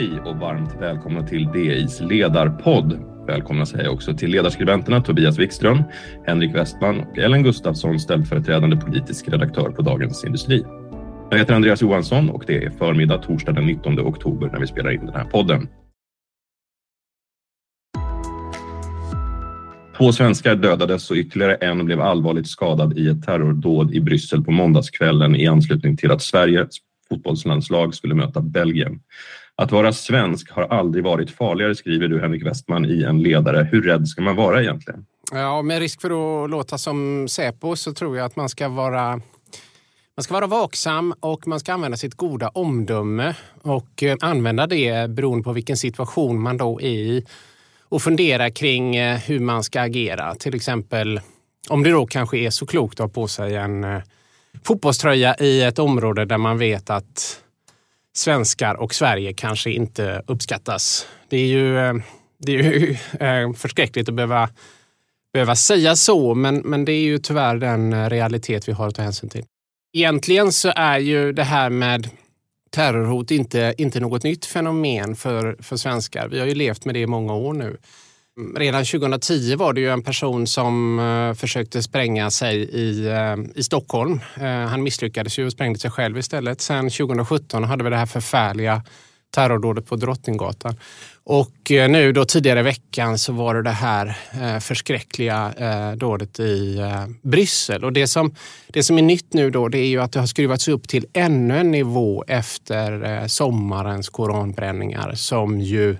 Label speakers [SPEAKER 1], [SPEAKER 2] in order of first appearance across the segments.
[SPEAKER 1] Hej och varmt välkomna till DIs ledarpodd. Välkomna säger jag också till ledarskribenterna Tobias Wikström, Henrik Westman och Ellen Gustafsson, ställföreträdande politisk redaktör på Dagens Industri. Jag heter Andreas Johansson och det är förmiddag torsdag den 19 oktober när vi spelar in den här podden. Två svenskar dödades och ytterligare en blev allvarligt skadad i ett terrordåd i Bryssel på måndagskvällen i anslutning till att Sveriges fotbollslandslag skulle möta Belgien. Att vara svensk har aldrig varit farligare, skriver du Henrik Westman i en ledare. Hur rädd ska man vara egentligen?
[SPEAKER 2] Ja, med risk för att låta som Säpo så tror jag att man ska vara man ska vara vaksam och man ska använda sitt goda omdöme och eh, använda det beroende på vilken situation man då är i och fundera kring eh, hur man ska agera. Till exempel om det då kanske är så klokt att ha på sig en eh, fotbollströja i ett område där man vet att svenskar och Sverige kanske inte uppskattas. Det är ju, eh, det är ju eh, förskräckligt att behöva, behöva säga så, men, men det är ju tyvärr den eh, realitet vi har att ta hänsyn till. Egentligen så är ju det här med terrorhot inte, inte något nytt fenomen för, för svenskar. Vi har ju levt med det i många år nu. Mm. Redan 2010 var det ju en person som eh, försökte spränga sig i, eh, i Stockholm. Eh, han misslyckades ju och sprängde sig själv istället. Sen 2017 hade vi det här förfärliga terrordådet på Drottninggatan. Och nu då tidigare i veckan så var det det här förskräckliga dådet i Bryssel. Och det som, det som är nytt nu då det är ju att det har skruvats upp till ännu en nivå efter sommarens koranbränningar som ju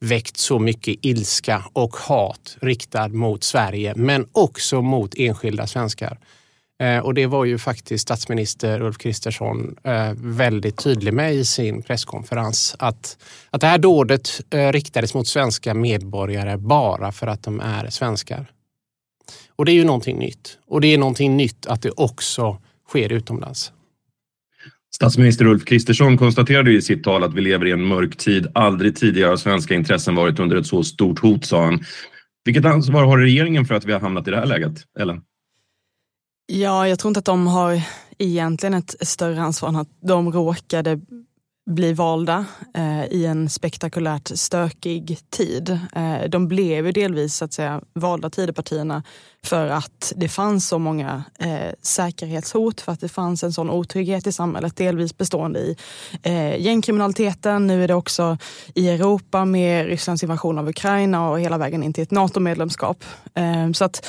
[SPEAKER 2] väckt så mycket ilska och hat riktad mot Sverige men också mot enskilda svenskar. Eh, och det var ju faktiskt statsminister Ulf Kristersson eh, väldigt tydlig med i sin presskonferens. Att, att det här dådet eh, riktades mot svenska medborgare bara för att de är svenskar. Och det är ju någonting nytt. Och det är någonting nytt att det också sker utomlands.
[SPEAKER 1] Statsminister Ulf Kristersson konstaterade i sitt tal att vi lever i en mörk tid. Aldrig tidigare har svenska intressen varit under ett så stort hot, sa han. Vilket ansvar har regeringen för att vi har hamnat i det här läget, Ellen?
[SPEAKER 3] Ja, jag tror inte att de har egentligen ett större ansvar än att de råkade bli valda eh, i en spektakulärt stökig tid. Eh, de blev ju delvis så att säga valda Tidöpartierna för att det fanns så många eh, säkerhetshot, för att det fanns en sån otrygghet i samhället, delvis bestående i eh, gängkriminaliteten. Nu är det också i Europa med Rysslands invasion av Ukraina och hela vägen in till ett NATO-medlemskap. Eh, så att,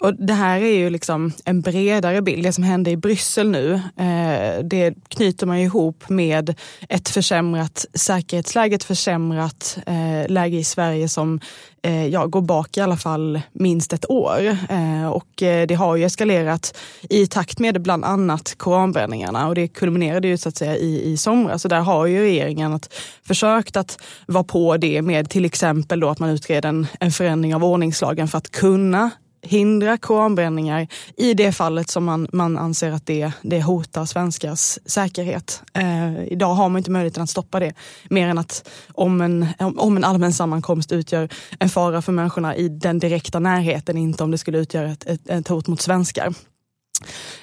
[SPEAKER 3] och det här är ju liksom en bredare bild. Det som hände i Bryssel nu, eh, det knyter man ihop med ett försämrat säkerhetsläge, ett försämrat eh, läge i Sverige som eh, ja, går bak i alla fall minst ett år. Eh, och eh, det har ju eskalerat i takt med bland annat koranbränningarna och det kulminerade ju så att säga i, i somras. Så där har ju regeringen att, försökt att vara på det med till exempel då att man utreder en, en förändring av ordningslagen för att kunna hindra koranbränningar i det fallet som man, man anser att det, det hotar svenskars säkerhet. Eh, idag har man inte möjligheten att stoppa det mer än att om en, om en allmän sammankomst utgör en fara för människorna i den direkta närheten, inte om det skulle utgöra ett, ett, ett hot mot svenskar.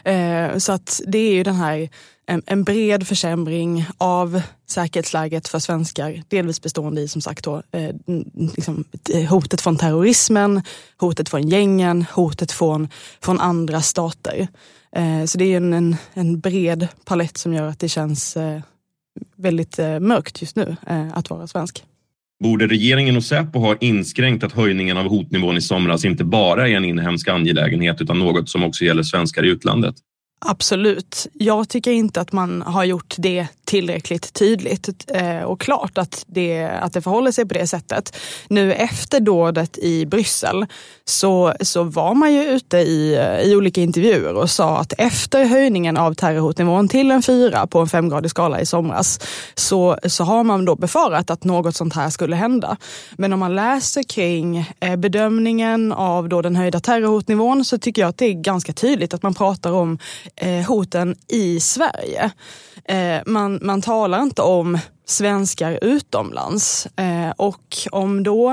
[SPEAKER 3] Eh, så att det är ju den här en, en, bred försämring av säkerhetsläget för svenskar. Delvis bestående i som sagt då, eh, liksom, eh, hotet från terrorismen, hotet från gängen, hotet från, från andra stater. Eh, så det är en, en, en, bred palett som gör att det känns eh, väldigt eh, mörkt just nu eh, att vara svensk.
[SPEAKER 1] Borde regeringen och Säpo ha inskränkt att höjningen av hotnivån i somras inte bara är en inhemsk angelägenhet utan något som också gäller svenskar i utlandet?
[SPEAKER 3] Absolut. Jag tycker inte att man har gjort det tillräckligt tydligt eh, och klart att det, att det förhåller sig på det sättet. Nu efter dådet i Bryssel så, så var man ju ute i, i olika intervjuer och sa att efter höjningen av terrorhotnivån till en fyra på en femgradig skala i somras så, så har man då befarat att något sånt här skulle hända. Men om man läser kring eh, bedömningen av då den höjda terrorhotnivån så tycker jag att det är ganska tydligt att man pratar om eh, hoten i Sverige. Man man, man talar inte om svenskar utomlands. Eh, och om då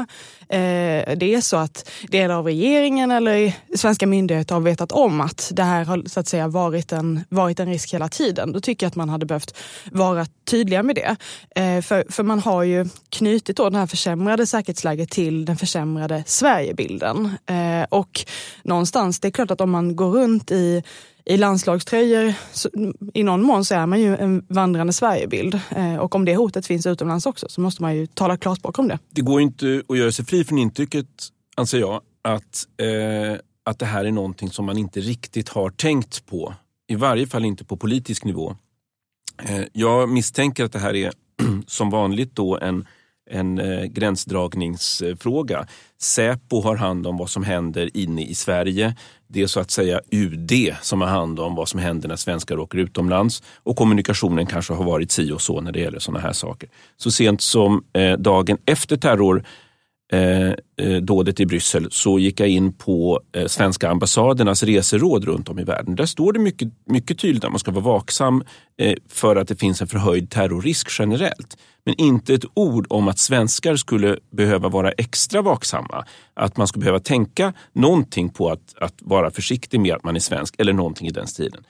[SPEAKER 3] eh, det är så att delar av regeringen eller svenska myndigheter har vetat om att det här har så att säga varit en, varit en risk hela tiden, då tycker jag att man hade behövt vara tydliga med det. Eh, för, för man har ju knutit då det här försämrade säkerhetsläget till den försämrade Sverigebilden. Eh, och någonstans, det är klart att om man går runt i i landslagströjor, så, i någon mån så är man ju en vandrande Sverigebild. Eh, och om det hotet finns utomlands också så måste man ju tala klarspråk om det.
[SPEAKER 4] Det går inte att göra sig fri från intrycket, anser jag, att, eh, att det här är någonting som man inte riktigt har tänkt på. I varje fall inte på politisk nivå. Eh, jag misstänker att det här är som vanligt då en en eh, gränsdragningsfråga. Säpo har hand om vad som händer inne i Sverige. Det är så att säga UD som har hand om vad som händer när svenskar åker utomlands och kommunikationen kanske har varit si och så när det gäller sådana här saker. Så sent som eh, dagen efter terror Eh, eh, dådet i Bryssel så gick jag in på eh, svenska ambassadernas reseråd runt om i världen. Där står det mycket, mycket tydligt att man ska vara vaksam eh, för att det finns en förhöjd terrorrisk generellt. Men inte ett ord om att svenskar skulle behöva vara extra vaksamma. Att man skulle behöva tänka någonting på att, att vara försiktig med att man är svensk eller någonting i den stilen.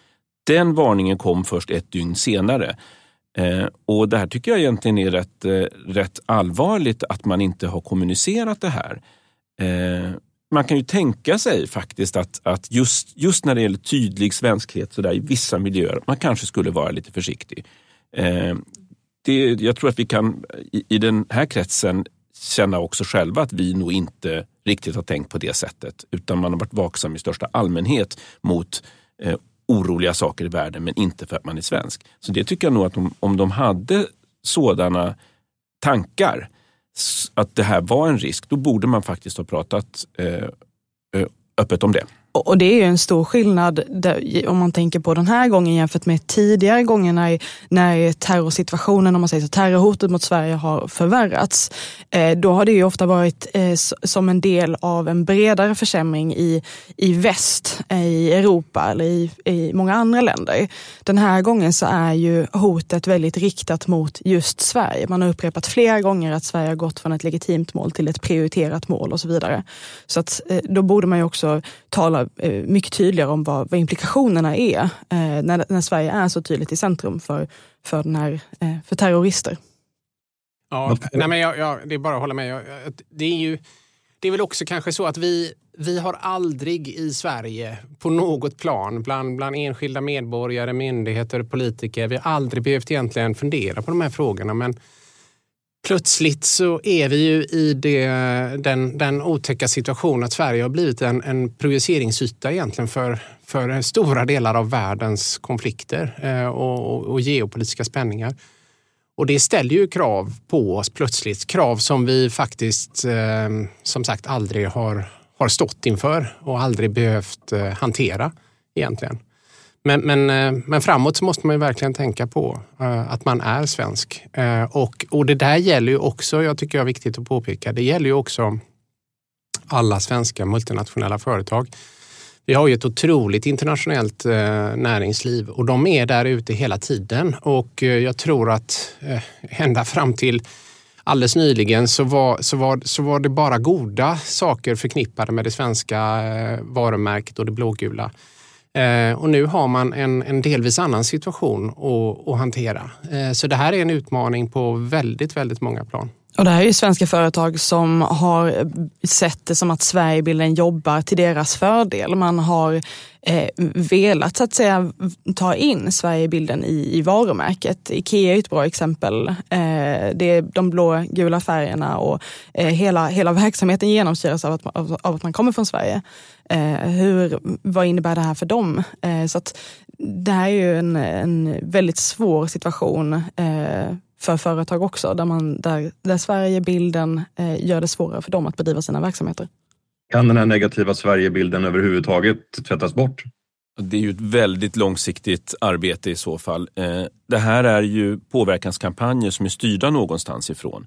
[SPEAKER 4] Den varningen kom först ett dygn senare. Eh, och det här tycker jag egentligen är rätt, eh, rätt allvarligt att man inte har kommunicerat det här. Eh, man kan ju tänka sig faktiskt att, att just, just när det gäller tydlig svenskhet så där, i vissa miljöer, man kanske skulle vara lite försiktig. Eh, det, jag tror att vi kan i, i den här kretsen känna också själva att vi nog inte riktigt har tänkt på det sättet. Utan man har varit vaksam i största allmänhet mot eh, oroliga saker i världen men inte för att man är svensk. Så det tycker jag nog att de, om de hade sådana tankar att det här var en risk, då borde man faktiskt ha pratat eh, öppet om det.
[SPEAKER 3] Och det är ju en stor skillnad där, om man tänker på den här gången jämfört med tidigare gånger när, när terrorsituationen, om man säger så, terrorhotet mot Sverige har förvärrats. Eh, då har det ju ofta varit eh, som en del av en bredare försämring i, i väst, eh, i Europa eller i, i många andra länder. Den här gången så är ju hotet väldigt riktat mot just Sverige. Man har upprepat flera gånger att Sverige har gått från ett legitimt mål till ett prioriterat mål och så vidare. Så att eh, då borde man ju också tala Eh, mycket tydligare om vad, vad implikationerna är eh, när, när, Sverige är så tydligt i centrum för, för, den här, eh, för terrorister.
[SPEAKER 2] Ja, nej men jag, jag, det är bara att hålla med. Det är, ju, det är väl också kanske så att vi, vi har aldrig i Sverige på något plan, bland, bland enskilda medborgare, myndigheter, politiker, vi har aldrig behövt egentligen fundera på de här frågorna. Men Plötsligt så är vi ju i det, den, den otäcka situationen att Sverige har blivit en, en projiceringsyta egentligen för, för stora delar av världens konflikter eh, och, och, och, geopolitiska spänningar. Och det ställer ju krav på oss plötsligt. Krav som vi faktiskt eh, som sagt aldrig har, har stått inför och aldrig behövt eh, hantera egentligen. Men, men, eh, men framåt så måste man ju verkligen tänka på eh, att man är svensk. Eh, och, och det där gäller ju också, jag tycker jag är viktigt att påpeka, det gäller ju också alla svenska multinationella företag. Vi har ju ett otroligt internationellt näringsliv och de är där ute hela tiden och jag tror att ända fram till alldeles nyligen så var, så, var, så var det bara goda saker förknippade med det svenska varumärket och det blågula. Eh, och nu har man en, en delvis annan situation att, att hantera. Eh, så det här är en utmaning på väldigt, väldigt många plan.
[SPEAKER 3] Och det här är ju svenska företag som har sett det som att Sverigebilden jobbar till deras fördel. Man har eh, velat så att säga ta in Sverigebilden i, i varumärket. Ikea är ett bra exempel. Eh, det är de blå-gula färgerna och eh, hela, hela verksamheten genomsyras av att, av, av att man kommer från Sverige. Eh, hur, vad innebär det här för dem? Eh, så att det här är ju en, en väldigt svår situation eh, för företag också, där, man, där, där Sverigebilden eh, gör det svårare för dem att bedriva sina verksamheter.
[SPEAKER 1] Kan den här negativa Sverigebilden överhuvudtaget tvättas bort?
[SPEAKER 4] Det är ju ett väldigt långsiktigt arbete i så fall. Eh, det här är ju påverkanskampanjer som är styrda någonstans ifrån.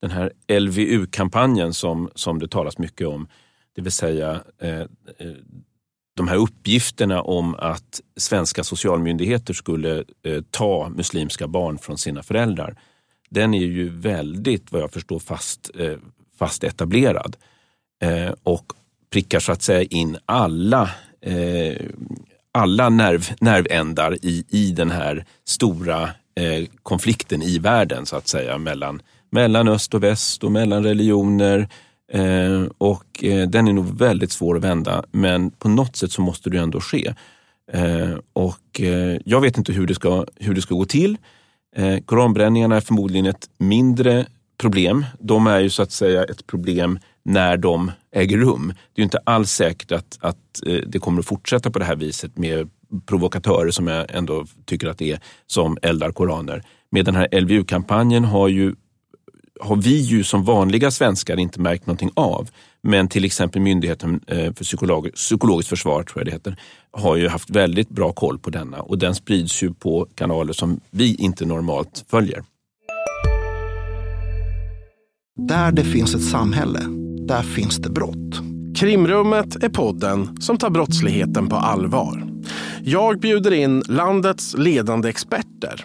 [SPEAKER 4] Den här LVU-kampanjen som, som det talas mycket om, det vill säga eh, de här uppgifterna om att svenska socialmyndigheter skulle eh, ta muslimska barn från sina föräldrar, den är ju väldigt, vad jag förstår, fast, eh, fast etablerad. Eh, och prickar så att säga in alla, alla nerv, nervändar i, i den här stora konflikten i världen, så att säga, mellan, mellan öst och väst och mellan religioner, Eh, och eh, den är nog väldigt svår att vända, men på något sätt så måste det ändå ske. Eh, och eh, jag vet inte hur det ska, hur det ska gå till. Eh, koranbränningarna är förmodligen ett mindre problem. De är ju så att säga ett problem när de äger rum. Det är inte alls säkert att, att eh, det kommer att fortsätta på det här viset med provokatörer som jag ändå tycker att det är, som eldar koraner. Med den här LVU-kampanjen har ju har vi ju som vanliga svenskar inte märkt någonting av. Men till exempel Myndigheten eh, för psykolog, psykologiskt försvar, tror jag det heter, har ju haft väldigt bra koll på denna och den sprids ju på kanaler som vi inte normalt följer.
[SPEAKER 5] Där det finns ett samhälle, där finns det brott.
[SPEAKER 6] Krimrummet är podden som tar brottsligheten på allvar. Jag bjuder in landets ledande experter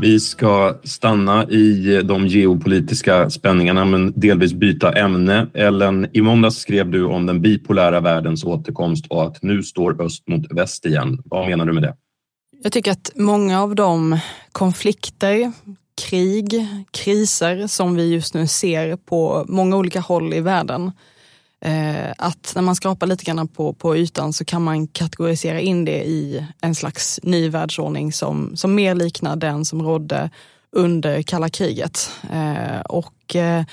[SPEAKER 1] Vi ska stanna i de geopolitiska spänningarna men delvis byta ämne. Ellen, i måndags skrev du om den bipolära världens återkomst och att nu står öst mot väst igen. Vad menar du med det?
[SPEAKER 3] Jag tycker att många av de konflikter, krig, kriser som vi just nu ser på många olika håll i världen Eh, att när man skrapar lite grann på, på ytan så kan man kategorisera in det i en slags ny världsordning som, som mer liknar den som rådde under kalla kriget. Eh, och eh,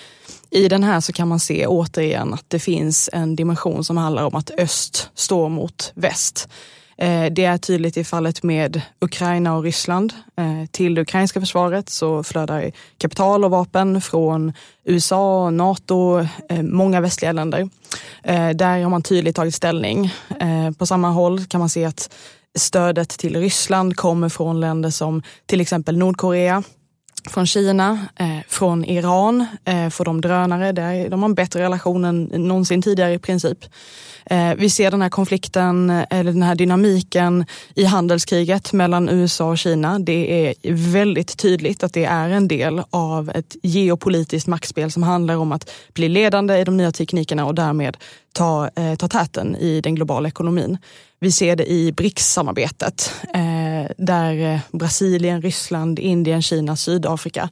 [SPEAKER 3] i den här så kan man se återigen att det finns en dimension som handlar om att öst står mot väst. Eh, det är tydligt i fallet med Ukraina och Ryssland. Eh, till det ukrainska försvaret så flödar kapital och vapen från USA, NATO, eh, många västliga länder. Där har man tydligt tagit ställning. På samma håll kan man se att stödet till Ryssland kommer från länder som till exempel Nordkorea, från Kina, eh, från Iran eh, får de drönare. Där de har en bättre relation än någonsin tidigare i princip. Eh, vi ser den här konflikten, eh, eller den här dynamiken i handelskriget mellan USA och Kina. Det är väldigt tydligt att det är en del av ett geopolitiskt maktspel som handlar om att bli ledande i de nya teknikerna och därmed ta, eh, ta täten i den globala ekonomin. Vi ser det i BRICS-samarbetet eh, där eh, Brasilien, Ryssland, Indien, Kina, Sydafrika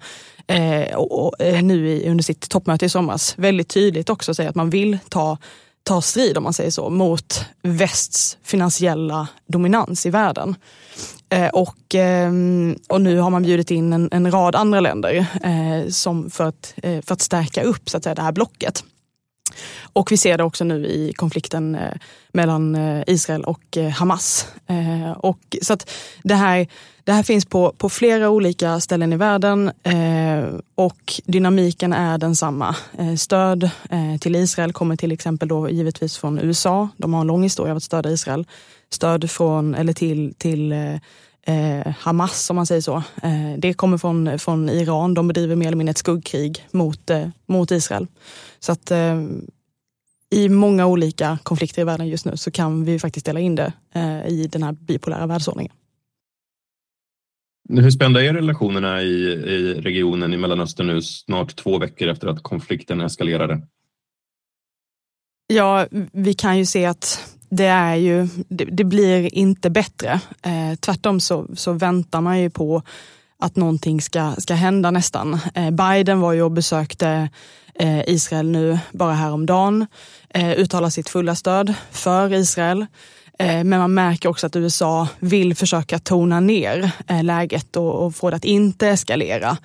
[SPEAKER 3] eh, och, och, eh, nu i, under sitt toppmöte i somras väldigt tydligt också säger att man vill ta ta strid, om man säger så, mot västs finansiella dominans i världen. Eh, och, eh, och nu har man bjudit in en, en rad andra länder eh, som för, att, eh, för att stärka upp så att säga, det här blocket. Och vi ser det också nu i konflikten eh, mellan eh, Israel och eh, Hamas. Och så att det, här, det här finns på, på flera olika ställen i världen och dynamiken är densamma. Stöd till Israel kommer till exempel då givetvis från USA. De har en lång historia av att stödja Israel. Stöd från, eller till, till eh, Hamas, om man säger så. Eh, det kommer från, från Iran. De bedriver mer eller mindre ett skuggkrig mot, eh, mot Israel. Så att eh, i många olika konflikter i världen just nu så kan vi faktiskt dela in det eh, i den här bipolära världsordningen.
[SPEAKER 1] Hur spända är relationerna i, i regionen i Mellanöstern nu snart två veckor efter att konflikten eskalerade?
[SPEAKER 3] Ja, vi kan ju se att det, är ju, det, det blir inte bättre. Eh, tvärtom så, så väntar man ju på att någonting ska, ska hända nästan. Eh, Biden var ju och besökte eh, Israel nu bara häromdagen. Eh, uttalar sitt fulla stöd för Israel. Eh, men man märker också att USA vill försöka tona ner eh, läget och få det att inte eskalera.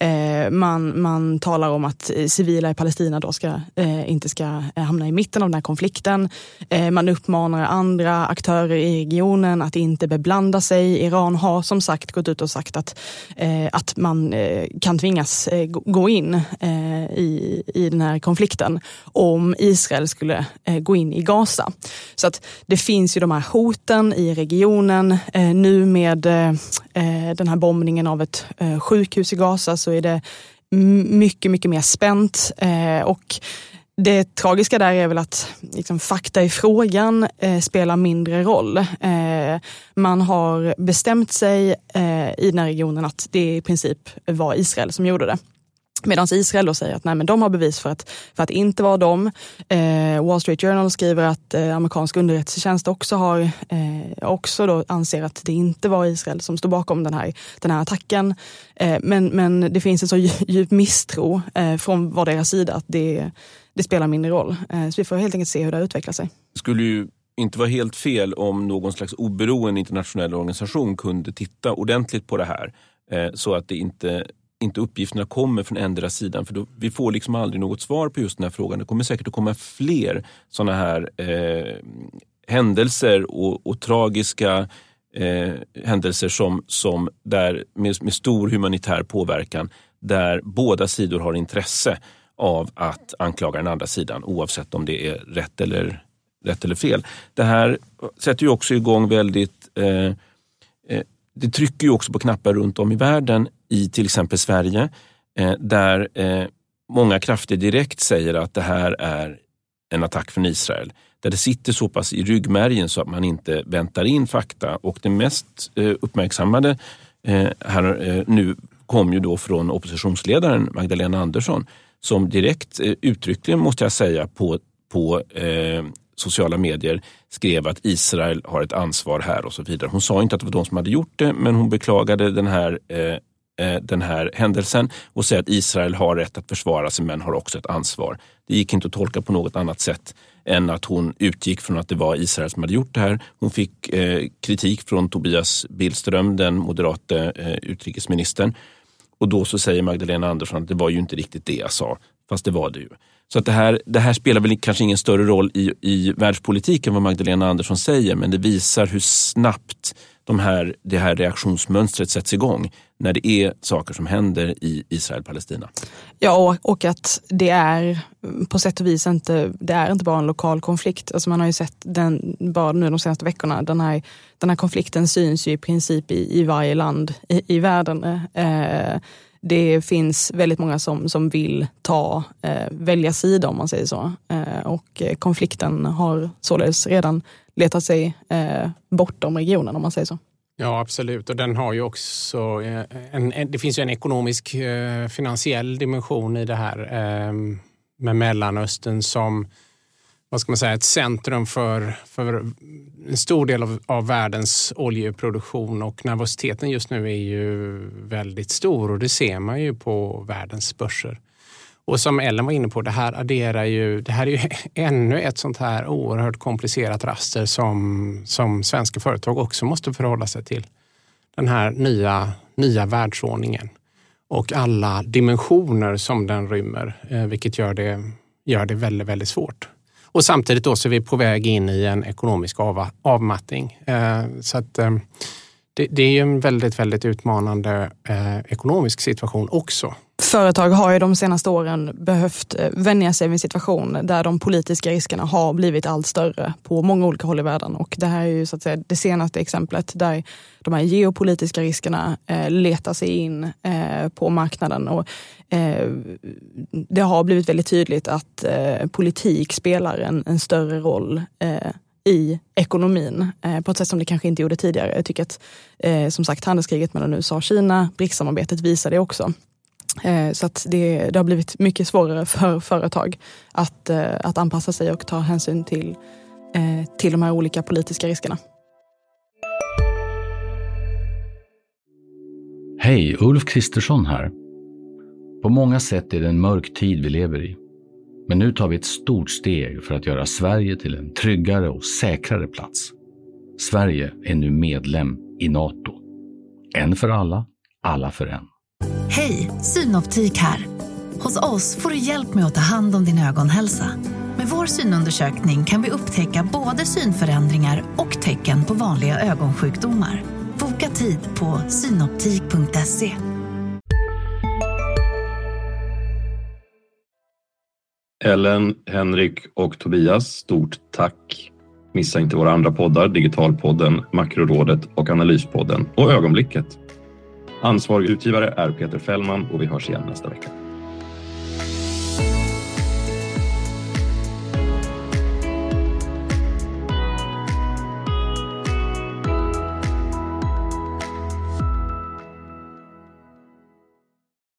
[SPEAKER 3] Eh, man, man talar om att civila i Palestina då ska, eh, inte ska eh, hamna i mitten av den här konflikten. Eh, man uppmanar andra aktörer i regionen att inte beblanda sig. Iran har som sagt gått ut och sagt att, eh, att man eh, kan tvingas gå in i, i den här konflikten om Israel skulle gå in i Gaza. Så att det finns ju de här hoten i regionen. Nu med den här bombningen av ett sjukhus i Gaza så är det mycket, mycket mer spänt. Eh, och det tragiska där är väl att liksom, fakta i frågan eh, spelar mindre roll. Eh, man har bestämt sig eh, i den här regionen att det i princip var Israel som gjorde det. Medan Israel då säger att nej, men de har bevis för att, för att inte vara dem. Eh, Wall Street Journal skriver att eh, amerikansk underrättelsetjänst också, har, eh, också då anser att det inte var Israel som stod bakom den här, den här attacken. Eh, men, men det finns en så djup misstro eh, från vardera sida att det, det spelar mindre roll. Eh, så vi får helt enkelt se hur det utvecklar sig.
[SPEAKER 4] Det skulle ju inte vara helt fel om någon slags oberoende internationell organisation kunde titta ordentligt på det här eh, så att det inte inte uppgifterna kommer från ändra sidan. För då, vi får liksom aldrig något svar på just den här frågan. Det kommer säkert att komma fler sådana här eh, händelser och, och tragiska eh, händelser som, som där, med, med stor humanitär påverkan där båda sidor har intresse av att anklaga den andra sidan oavsett om det är rätt eller, rätt eller fel. Det här sätter ju också igång väldigt eh, eh det trycker ju också på knappar runt om i världen i till exempel Sverige eh, där eh, många krafter direkt säger att det här är en attack från Israel. Där det sitter så pass i ryggmärgen så att man inte väntar in fakta. Och det mest eh, uppmärksammade här nu kom ju då från oppositionsledaren Magdalena Andersson som direkt uttryckligen, måste jag säga, på, på eh, sociala medier skrev att Israel har ett ansvar här och så vidare. Hon sa inte att det var de som hade gjort det, men hon beklagade den här Eh, Eh, den här händelsen och säga att Israel har rätt att försvara sig men har också ett ansvar. Det gick inte att tolka på något annat sätt än att hon utgick från att det var Israel som hade gjort det här. Hon fick eh, kritik från Tobias Billström, den moderate eh, utrikesministern. Och då så säger Magdalena Andersson att det var ju inte riktigt det jag sa, fast det var det ju. Så att det, här, det här spelar väl kanske ingen större roll i, i världspolitiken vad Magdalena Andersson säger, men det visar hur snabbt de här, det här reaktionsmönstret sätts igång när det är saker som händer i Israel-Palestina.
[SPEAKER 3] Ja, och att det är på sätt och vis inte, det är inte bara en lokal konflikt. Alltså man har ju sett den bara nu de senaste veckorna. Den här, den här konflikten syns ju i princip i, i varje land i, i världen. Eh, det finns väldigt många som, som vill ta, eh, välja sida om man säger så. Eh, och konflikten har således redan letat sig eh, bortom regionen om man säger så.
[SPEAKER 2] Ja, absolut. Och den har ju också eh, en, en, det finns ju en ekonomisk eh, finansiell dimension i det här eh, med Mellanöstern som vad ska man säga, ett centrum för, för en stor del av, av världens oljeproduktion och nervositeten just nu är ju väldigt stor och det ser man ju på världens börser. Och som Ellen var inne på, det här adderar ju, det här är ju ännu ett sånt här oerhört komplicerat raster som, som svenska företag också måste förhålla sig till. Den här nya, nya världsordningen och alla dimensioner som den rymmer, eh, vilket gör det, gör det väldigt, väldigt svårt. Och samtidigt då så är vi på väg in i en ekonomisk av, avmattning. Eh, så att, eh, det, det, är en väldigt, väldigt utmanande eh, ekonomisk situation också
[SPEAKER 3] företag har ju de senaste åren behövt eh, vänja sig vid en situation där de politiska riskerna har blivit allt större på många olika håll i världen. Och det här är ju så att säga det senaste exemplet där de här geopolitiska riskerna eh, letar sig in eh, på marknaden. Och, eh, det har blivit väldigt tydligt att eh, politik spelar en, en större roll eh, i ekonomin eh, på ett sätt som det kanske inte gjorde tidigare. Jag tycker att eh, som sagt handelskriget mellan USA och Kina, BRICS-samarbetet visar det också. Eh, så att det, det, har blivit mycket svårare för företag att, eh, att anpassa sig och ta hänsyn till, eh, till de här olika politiska riskerna.
[SPEAKER 7] Hej, Ulf Kristersson här. På många sätt är det en mörk tid vi lever i. Men nu tar vi ett stort steg för att göra Sverige till en tryggare och säkrare plats. Sverige är nu medlem i Nato. En för alla, alla för en.
[SPEAKER 8] Hej, Synoptik här. Hos oss får du hjälp med att ta hand om din ögonhälsa. Med vår synundersökning kan vi upptäcka både synförändringar och tecken på vanliga ögonsjukdomar. Boka tid på synoptik.se.
[SPEAKER 1] Ellen, Henrik och Tobias, stort tack. Missa inte våra andra poddar, Digitalpodden, Makrorådet och Analyspodden och Ögonblicket. Ansvarig utgivare är Peter Fällman och vi hörs igen nästa vecka.